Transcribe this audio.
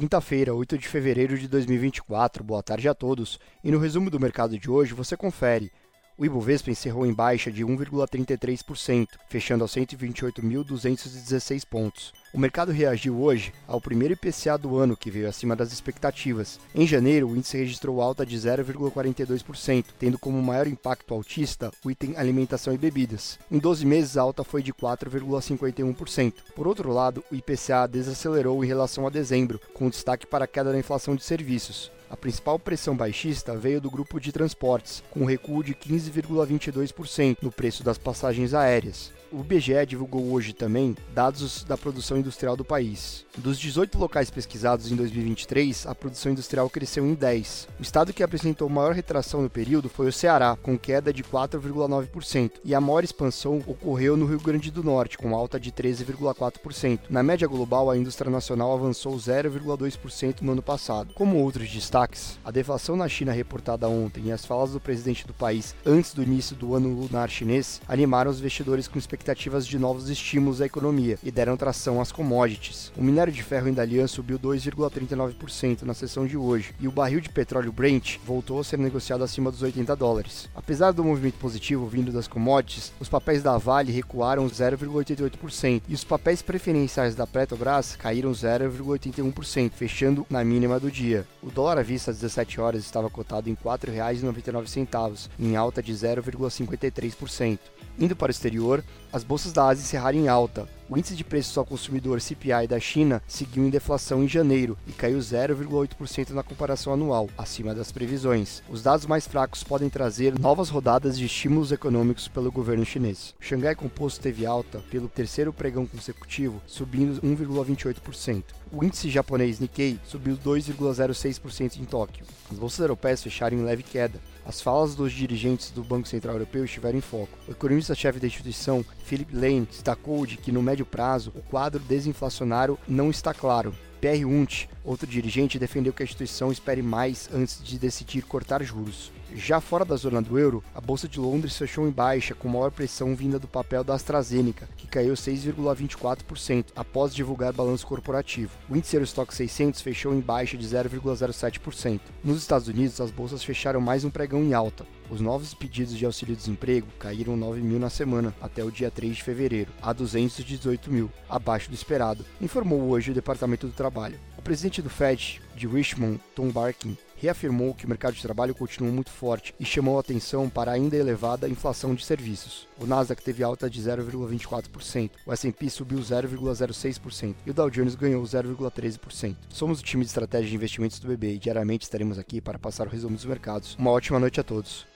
Quinta-feira, 8 de fevereiro de 2024. Boa tarde a todos. E no resumo do mercado de hoje você confere. O Ibovespa encerrou em baixa de 1,33%, fechando aos 128.216 pontos. O mercado reagiu hoje ao primeiro IPCA do ano, que veio acima das expectativas. Em janeiro, o índice registrou alta de 0,42%, tendo como maior impacto altista o item alimentação e bebidas. Em 12 meses, a alta foi de 4,51%. Por outro lado, o IPCA desacelerou em relação a dezembro, com destaque para a queda da inflação de serviços. A principal pressão baixista veio do grupo de transportes, com recuo de 15,22% no preço das passagens aéreas. O IBGE divulgou hoje também dados da produção industrial do país. Dos 18 locais pesquisados em 2023, a produção industrial cresceu em 10. O estado que apresentou maior retração no período foi o Ceará, com queda de 4,9%, e a maior expansão ocorreu no Rio Grande do Norte, com alta de 13,4%. Na média global, a indústria nacional avançou 0,2% no ano passado. Como outros destaques, a deflação na China reportada ontem e as falas do presidente do país antes do início do ano lunar chinês animaram os investidores com expectativas de novos estímulos à economia e deram tração às commodities. O minério de ferro em Dalian subiu 2,39% na sessão de hoje e o barril de petróleo Brent voltou a ser negociado acima dos 80 dólares. Apesar do movimento positivo vindo das commodities, os papéis da Vale recuaram 0,88% e os papéis preferenciais da Petrobras caíram 0,81%, fechando na mínima do dia. O dólar vista às 17 horas estava cotado em R$ 4,99, em alta de 0,53%. Indo para o exterior, as bolsas da Ásia encerraram em alta. O índice de preços ao consumidor CPI da China seguiu em deflação em janeiro e caiu 0,8% na comparação anual, acima das previsões. Os dados mais fracos podem trazer novas rodadas de estímulos econômicos pelo governo chinês. O Xangai Composto teve alta pelo terceiro pregão consecutivo, subindo 1,28%. O índice japonês Nikkei subiu 2,06% em Tóquio. As bolsas europeias fecharam em leve queda. As falas dos dirigentes do Banco Central Europeu estiveram em foco. O economista-chefe da instituição, Philip Lane, destacou de que no médio prazo o quadro desinflacionário não está claro. Pierre Hunt, outro dirigente, defendeu que a instituição espere mais antes de decidir cortar juros. Já fora da zona do euro, a Bolsa de Londres fechou em baixa, com maior pressão vinda do papel da AstraZeneca, que caiu 6,24% após divulgar balanço corporativo. O índice Eurostock 600 fechou em baixa de 0,07%. Nos Estados Unidos, as bolsas fecharam mais um pregão em alta. Os novos pedidos de auxílio-desemprego caíram 9 mil na semana, até o dia 3 de fevereiro, a 218 mil, abaixo do esperado, informou hoje o Departamento do Trabalho. O presidente do Fed, de Richmond, Tom Barkin, reafirmou que o mercado de trabalho continua muito forte e chamou atenção para a ainda elevada inflação de serviços. O Nasdaq teve alta de 0,24%, o S&P subiu 0,06% e o Dow Jones ganhou 0,13%. Somos o time de estratégia de investimentos do BB e diariamente estaremos aqui para passar o resumo dos mercados. Uma ótima noite a todos.